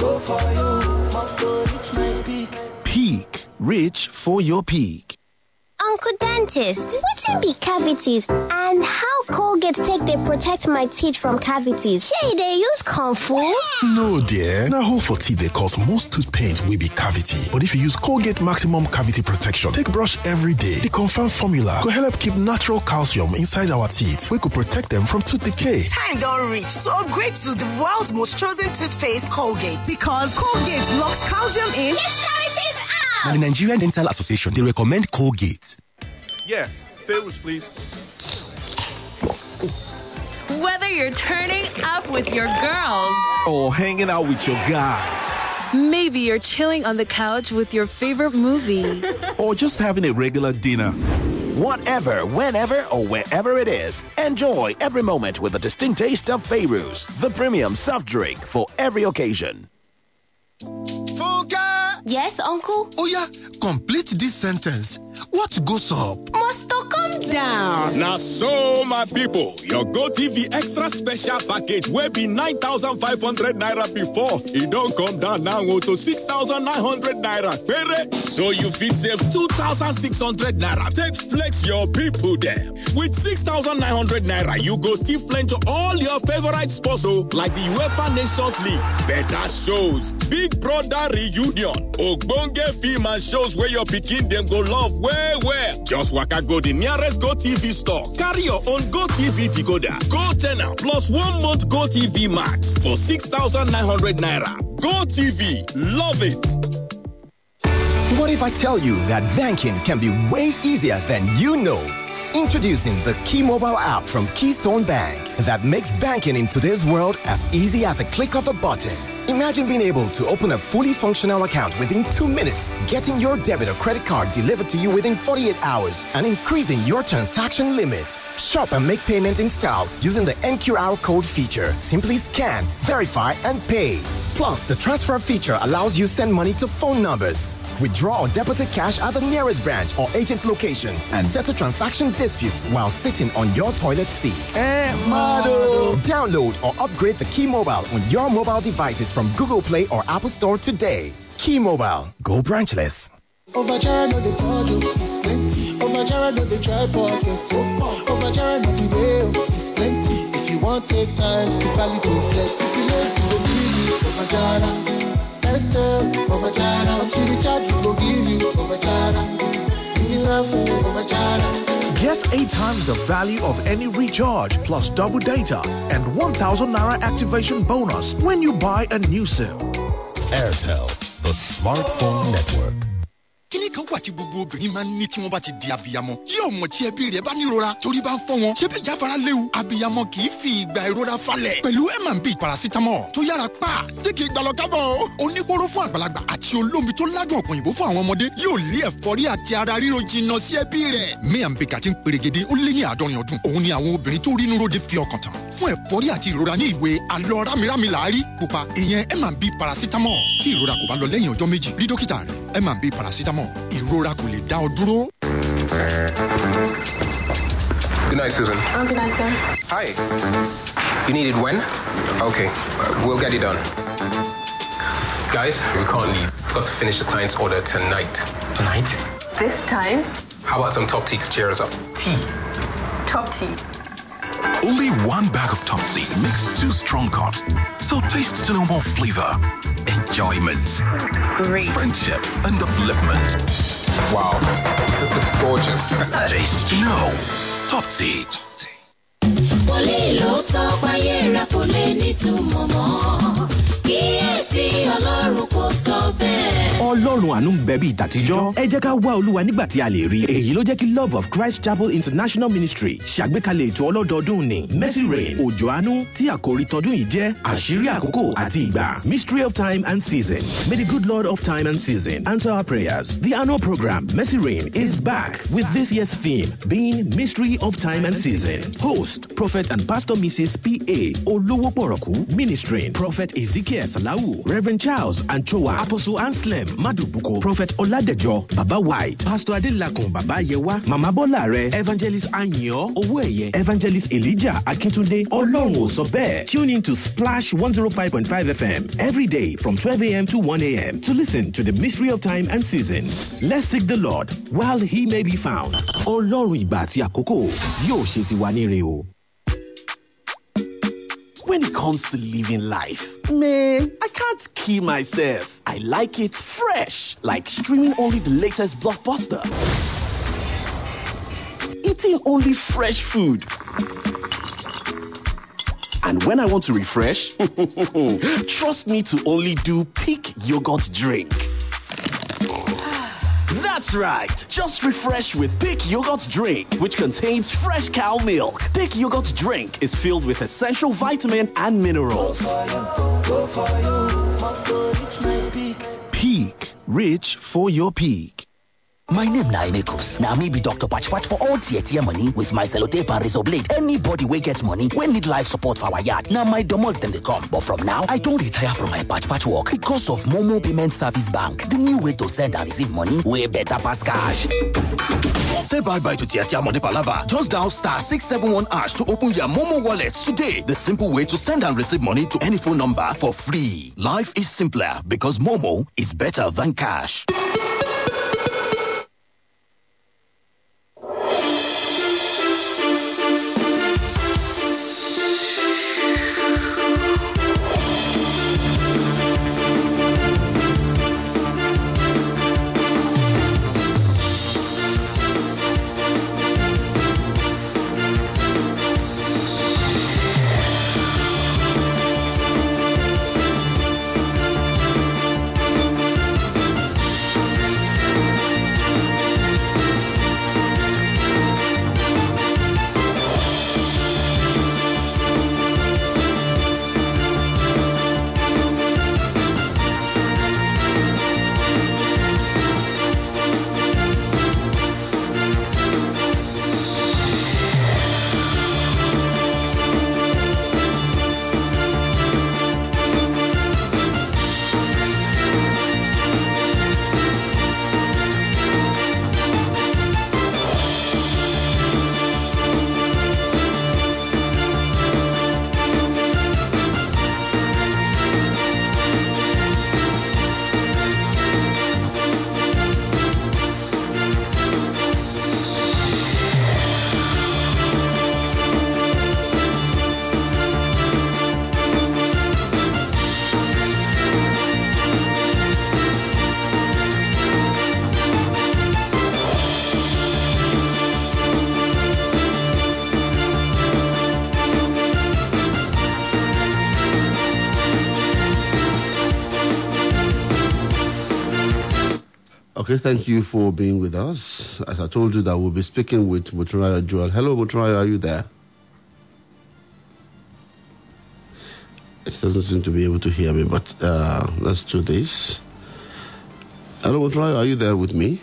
go for you. Must go reach my peak. Peak. Reach for your peak. Uncle Dentist, wetin be cavities and how Colgate take they protect my teeth from cavities? Shey they dey use comfort? No, dear. Now, hole for teeth they cause most tooth pains will be cavity. But if you use Colgate Maximum Cavity Protection, take brush every day. The confirmed formula could help keep natural calcium inside our teeth. We could protect them from tooth decay. Time don't reach to upgrade to the world's most chosen toothpaste, Colgate. Because Colgate locks calcium in. Yes, cavities Now, the Nigerian Dental Association, they recommend Colgate. Yes, favors, please. Whether you're turning up with your girls, Or hanging out with your guys. maybe you're chilling on the couch with your favorite movie. Or just having a regular dinner. Whatever, whenever, or wherever it is, enjoy every moment with the distinct taste of Fayrouz, the premium soft drink for every occasion. Yes, uncle? Oh yeah, complete this sentence. What goes up? Must come down. Now, so my people, your GoTV extra special package will be 9,500 naira before. It don't come down now oh, to 6,900 naira. Pere. So you fit save 2,600 naira. Take flex your people there. With 6,900 naira, you go still flange all your favorite sports oh, like the UEFA Nations League, better shows, Big Brother reunion, Ogbonge film and shows where your pikin them go love Where, where? Just waka go the nearest Go TV store. Carry your own Go TV decoder. Go tenner plus one month Go TV Max for 6,900 naira. Go TV. Love it. What if I tell you that banking can be way easier than you know? Introducing the Key Mobile app from Keystone Bank that makes banking in today's world as easy as a click of a button. Imagine being able to open a fully functional account within two minutes, getting your debit or credit card delivered to you within 48 hours, and increasing your transaction limit. Shop and make payment in style using the NQR code feature. Simply scan, verify, and pay. Plus, the transfer feature allows you send money to phone numbers. Withdraw or deposit cash at the nearest branch or agent location and settle transaction disputes while sitting on your toilet seat. Eh, Download or upgrade the Key Mobile on your mobile devices from Google Play or Apple Store today. Key Mobile, go branchless. Overjoy no dey call you, it's plenty. Overjoy no dey try pocket. Overjoy no dey bail, it's plenty. If you want eight times, the value to flex. Get eight times the value of any recharge plus double data and 1000 Naira activation bonus when you buy a new SIM. Airtel, the smartphone network. Kíní kan wà tí gbogbo obìnrin máa ń ní tí wọ́n bá ti di abiyamọ? Yóò mọ̀ tí ẹbí rẹ̀ bá nírora torí bá ń fọ́ wọn ṣé bí léwu? Abiyamọ kì í fi ìgbà ìrora falẹ̀. Pẹ̀lú M&B paracetamol tó yára pa tí kì í gbalọ̀ kábọ̀ oníkóró fún àgbàlagbà àti olómi tó ládùn ọ̀pọ̀ òyìnbó fún àwọn ọmọdé yóò lé ẹ̀fọ́rí àti ara ríro jìnnà sí ẹbí rẹ̀. M&B kàti ń perégedé ó lé ní àádọ́rin ọdún. Òun ni àwọn obìnrin tó rínú ròde fi ọkàn tán. Fún ẹ̀fọ́rí àti ìrora ní ìwé alọ́ rámirámi làárí pupa ìrora kò lè dá ọ dúró. Good night, Susan. Oh, good night, sir. Hi. You need it when? Okay, uh, we'll get it done. Guys, we can't leave. We've got to finish the client's order tonight. Tonight? This time, How about some top tea to cheer us up? Tea. top tea. Only one bag of Top Seed makes two strong cups. So taste to know more flavor, enjoyment, Great. friendship, and upliftment. Wow, this looks gorgeous. taste to know. Top Seed. wòlíì ló sọ páyé rẹ kò lè nítumọ̀ mọ́ kíyèsí ọlọ́run kò sọ bẹ́ẹ̀. Ọlọ́run àánú ń bẹ bíi tàtijọ́ ẹ jẹ́ ká wá olúwa nígbà tí a lè rí èyí ló jẹ́ kí love of christ chapel international ministry ṣàgbékalẹ̀ ètò ọlọ́dọọdún ní mercy rain òjò àánú tí àkòrí tọdún yìí jẹ́ àṣírí àkókò àti ìgbà. Mystery of time and season. May the good lord of time and season answer our prayers. The annual program mercy rain is back with this year's theme being mystery of time and season. Host prophet and pastor mrs pa olówó pọ̀rọ̀kú ministering prophet ezekiel salawu reverend charles anchowa apostle anslem Madubuko, Prophet Oladejo, Baba White, Pastor Adelakun Baba Yewa, Mama Bolare, Evangelist Anyo, Oweye, Evangelist Elijah Akintunde, sọ bẹ́ẹ̀. Tune in to Splash 105.5 FM every day from 12 a.m. to 1 a.m. to listen to the mystery of time and season. Let's seek the Lord while he may be found. Ọlọ́run ìgbà àti àkókò yóò ṣe. When it comes to living life, man, I can't kill myself. I like it fresh, like streaming only the latest blockbuster, eating only fresh food. And when I want to refresh, trust me to only do Peak Yogurt Drink. That's right. Just refresh with Peak Yogurt Drink, which contains fresh cow milk. Peak Yogurt Drink is filled with essential vitamin and minerals. Peak. Rich for your peak. My name na Emekus. Na me be Dr. Patch Patchpatch for all tear tear money with my sellotape and razor blade. Anybody wey get money wey need life support for our yard. Na my domot dem they come. But from now, I don't retire from my patch-patch work because of Momo Payment Service Bank. The new way to send and receive money way better pass cash. Say bye-bye to tear tear money palava. Just dial star 671 ash to open your Momo wallet today. The simple way to send and receive money to any phone number for free. Life is simpler because Momo is better than cash. Okay, thank you for being with us. As I told you that we'll be speaking with Motunrayo Joel. Hello, Motunrayo, are you there? It doesn't seem to be able to hear me, but uh, let's do this. Hello, Motunrayo, are you there with me?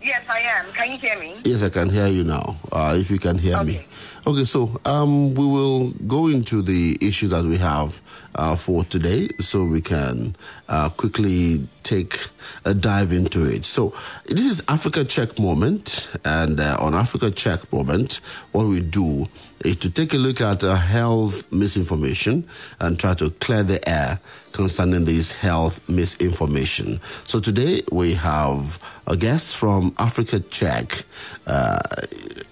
Yes, I am. Can you hear me? Yes, I can hear you now. Uh, if you can hear me. Okay, so um, we will go into the issue that we have uh, for today so we can uh, quickly take a dive into it. So, this is Africa Check Moment, and uh, on Africa Check Moment, what we do is to take a look at uh, health misinformation and try to clear the air concerning this health misinformation. So, today we have a guest from Africa Check. Uh,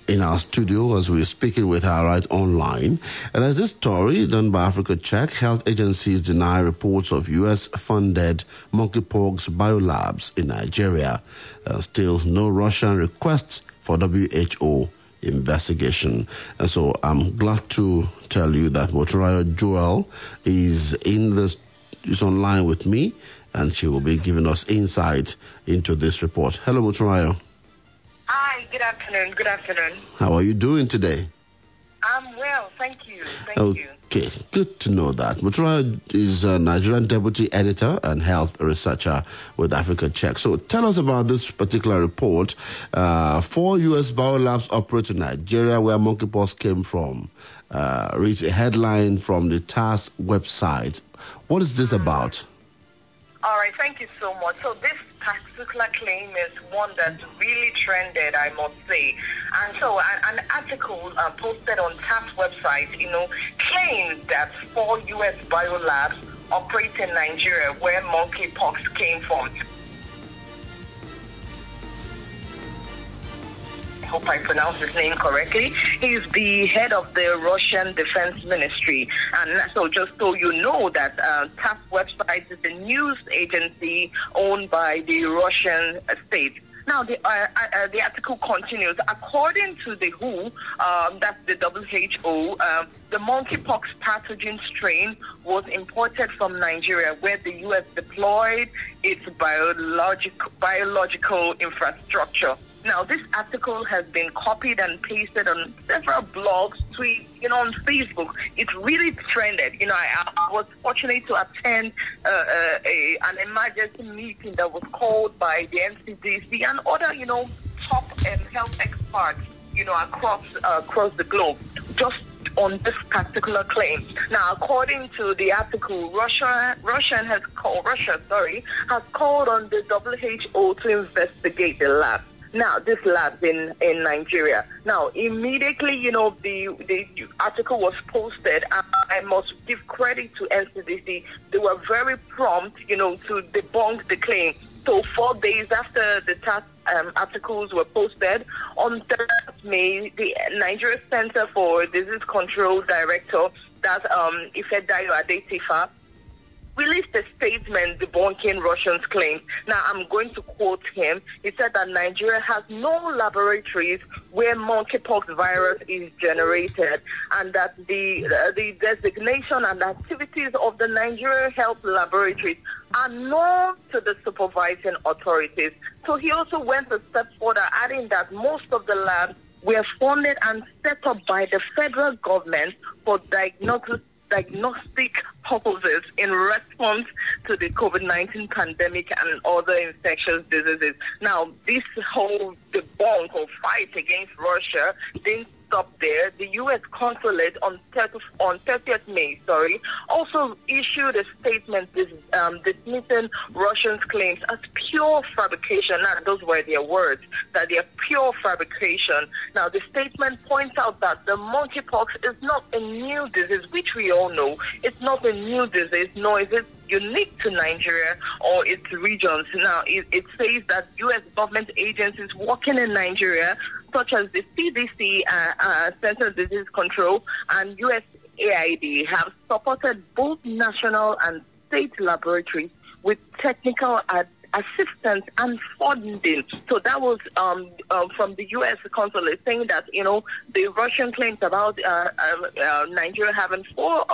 in our studio as we're speaking with her right online. And there's this story done by Africa Check. Health agencies deny reports of U.S. funded monkeypox biolabs in Nigeria. Uh, still no Russian requests for WHO investigation. And so I'm glad to tell you that Motunrayo Joel is in this is online with me and she will be giving us insight into this report. Hello Motunrayo. Hi, good afternoon. Good afternoon. How are you doing today? I'm well, thank you. Thank you. Okay, good to know that. Mutura is a Nigerian deputy editor and health researcher with Africa Check. So tell us about this particular report. Uh, four U.S. biolabs operate in Nigeria where monkeypox came from. Uh, read a headline from the TASS website. What is this about? All right, thank you so much. So this particular claim is one that really trended, I must say. And so an, article uh, posted on TASS website, you know, claims that four U.S. biolabs operate in Nigeria where monkeypox came from. Hope I pronounced his name correctly. He's the head of the Russian Defense Ministry. And so, just so you know, that uh, TASS website is a news agency owned by the Russian state. Now, the, uh, uh, the article continues. According to the WHO, um, that's the WHO, uh, the monkeypox pathogen strain was imported from Nigeria, where the U.S. deployed its biological, biological infrastructure. Now, this article has been copied and pasted on several blogs, tweets, you know, on Facebook. It really trended. You know, I, I was fortunate to attend uh, uh, a, an emergency meeting that was called by the NCDC and other, you know, top um, health experts, you know, across uh, across the globe, just on this particular claim. Now, according to the article, Russia, Russian has called Russia, sorry, has called on the WHO to investigate the lab. Now, this lab in, in Nigeria. Now, immediately, you know, the, the article was posted. I must give credit to NCDC. They were very prompt, you know, to debunk the claim. So, four days after the TASS um, articles were posted, on 3rd May, the Nigeria Center for Disease Control Director, that's um, Ifedayo Adetifa, released a statement debunking Russians' claims. Now, I'm going to quote him. He said that Nigeria has no laboratories where monkeypox virus is generated, and that the uh, the designation and activities of the Nigeria Health Laboratories are known to the supervising authorities. So he also went a step further, adding that most of the labs were funded and set up by the federal government for diagnosis diagnostic purposes in response to the COVID 19 pandemic and other infectious diseases. Now, this whole debunk or fight against Russia didn't stop there. The U.S. consulate on 30th, on 30th May, sorry, also issued a statement dis, um, dismissing Russians' claims as pure fabrication. Now, those were their words, that they are pure fabrication. Now, the statement points out that the monkeypox is not a new disease, which we all know. It's not a new disease, nor is it unique to Nigeria or its regions. Now, it, it says that U.S. government agencies working in Nigeria such as the CDC, uh, uh, Disease Control, and USAID have supported both national and state laboratories with technical ad- assistance and funding. So that was um, uh, from the U.S. consulate saying that you know the Russian claims about uh, uh, Nigeria having four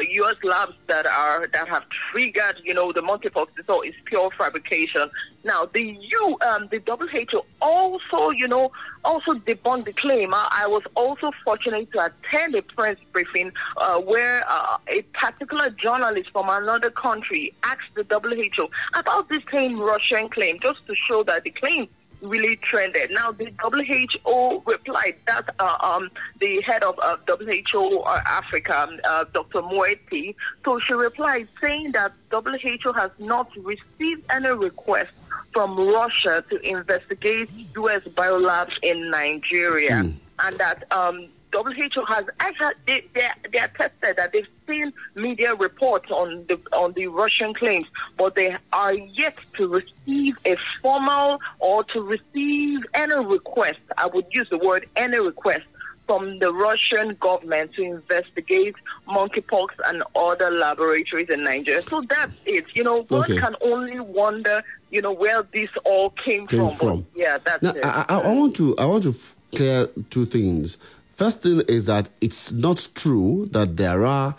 U.S. Uh, labs that are that have triggered you know the monkeypox. So it's pure fabrication. Now, the U, um, the WHO also, you know, also debunked the claim. I, I was also fortunate to attend a press briefing uh, where uh, a particular journalist from another country asked the WHO about this same Russian claim, just to show that the claim really trended. Now, the WHO replied that uh, um, the head of uh, WHO uh, Africa, uh, Dr. Moeti, so she replied saying that WHO has not received any request from Russia to investigate U.S. biolabs in Nigeria, mm. and that um, WHO has actually they, they, they attested that they've seen media reports on the on the Russian claims, but they are yet to receive a formal or to receive any request. I would use the word any request from the Russian government to investigate monkeypox and other laboratories in Nigeria. So that's it. You know, one okay. can only wonder, you know, where this all came, came from. from. Yeah, that's now, it. I, I, I, want to I want to clear two things. First thing is that it's not true that there are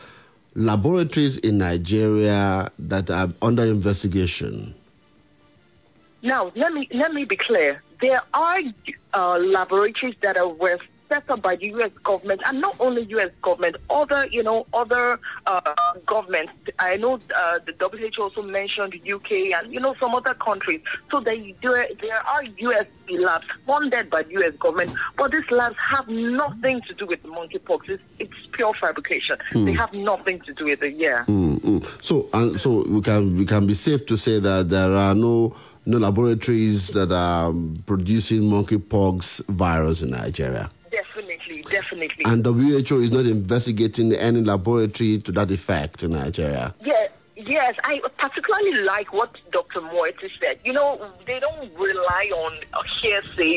laboratories in Nigeria that are under investigation. Now, let me let me be clear. There are uh, laboratories that are set up by the U.S. government, and not only U.S. government, other, you know, other uh, governments. I know uh, the WHO also mentioned the UK and you know some other countries. So there, there, there are U.S. labs funded by the U.S. government, but these labs have nothing to do with monkeypox. It's, it's pure fabrication. Hmm. They have nothing to do with it. Yeah. Mm, mm. So, and so we can we can be safe to say that there are no no laboratories that are producing monkeypox virus in Nigeria, Definitely, and WHO is not investigating any laboratory to that effect in Nigeria. Yeah, yes, I particularly like what Dr. Moeti said. You know, they don't rely on hearsays